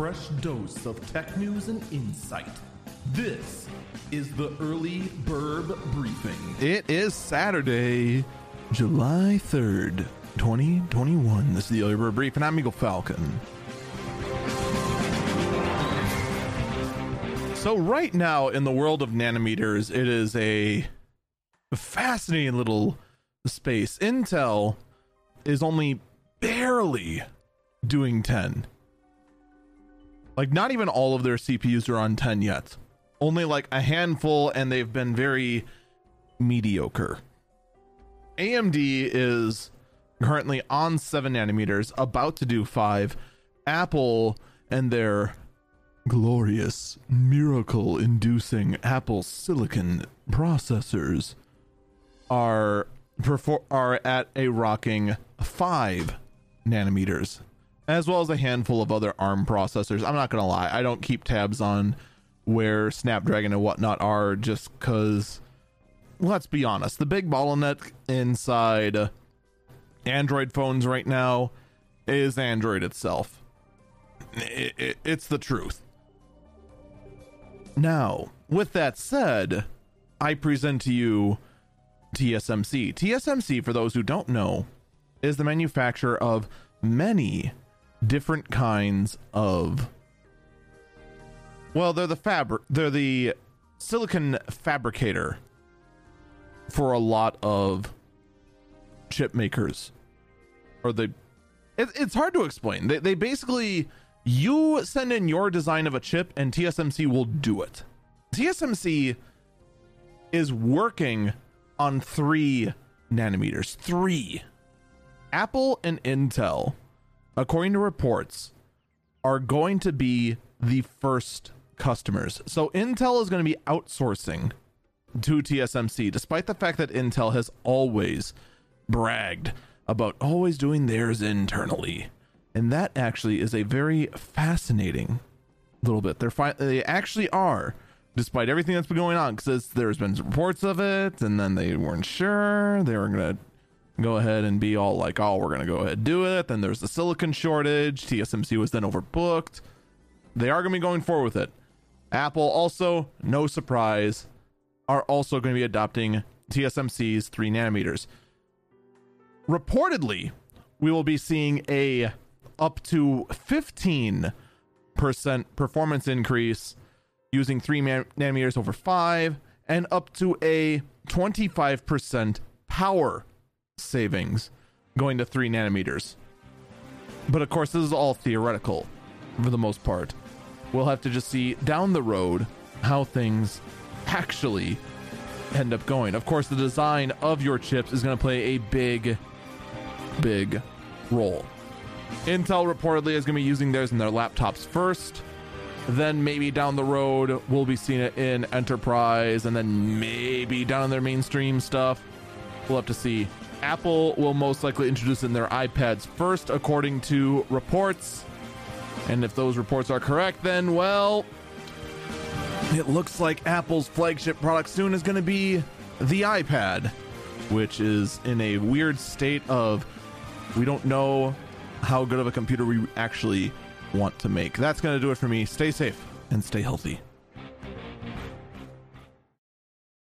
fresh dose of tech news and insight. This is the Early Bird Briefing. It is Saturday, July 3rd, 2021. This is the Early Bird Brief, and I'm Eagle Falcon. So, right now in the world of nanometers, it is a fascinating little space. Intel is only barely doing 10. Like, not even all of their CPUs are on 10 yet. Only like a handful, and they've been very mediocre. AMD is currently on 7 nanometers, about to do 5. Apple and their glorious, miracle inducing Apple silicon processors are perfor- are at a rocking 5 nanometers as well as a handful of other ARM processors. I'm not going to lie, I don't keep tabs on where Snapdragon and whatnot are just because, let's be honest, the big bottleneck inside Android phones right now is Android itself. It, it, it's the truth. Now, with that said, I present to you TSMC. TSMC, for those who don't know, is the manufacturer of many different kinds of well they're the fabric they're the silicon fabricator for a lot of chip makers. Or the it, it's hard to explain. They, they basically you send in your design of a chip and tsmc will do it. Tsmc is working on three nanometers three. Apple and intel according to reports, are going to be the first customers. So Intel is going to be outsourcing to TSMC, despite the fact that Intel has always bragged about always doing theirs internally. And that actually is a very fascinating little bit. They're fi- they actually are, despite everything that's been going on, because there's been reports of it, and then they weren't sure they were gonna go ahead and be all like, oh, we're going to go ahead and do it. Then there's the silicon shortage. TSMC was then overbooked. They are going to be going forward with it. Apple also, no surprise, are also going to be adopting TSMC's 3 nanometers. Reportedly, we will be seeing a up to 15% performance increase using 3 nanometers over 5 and up to a 25% power savings going to 3 nanometers. But of course, this is all theoretical for the most part. We'll have to just see down the road how things actually end up going. Of course, the design of your chips is going to play a big, big role. Intel reportedly is going to be using theirs in their laptops first. Then maybe down the road, we'll be seeing it in enterprise, and then maybe down in their mainstream stuff. We'll have to see. Apple will most likely introduce in their iPads first, according to reports. And if those reports are correct, then, well, it looks like Apple's flagship product soon is going to be the iPad, which is in a weird state of we don't know how good of a computer we actually want to make. That's going to do it for me. Stay safe and stay healthy.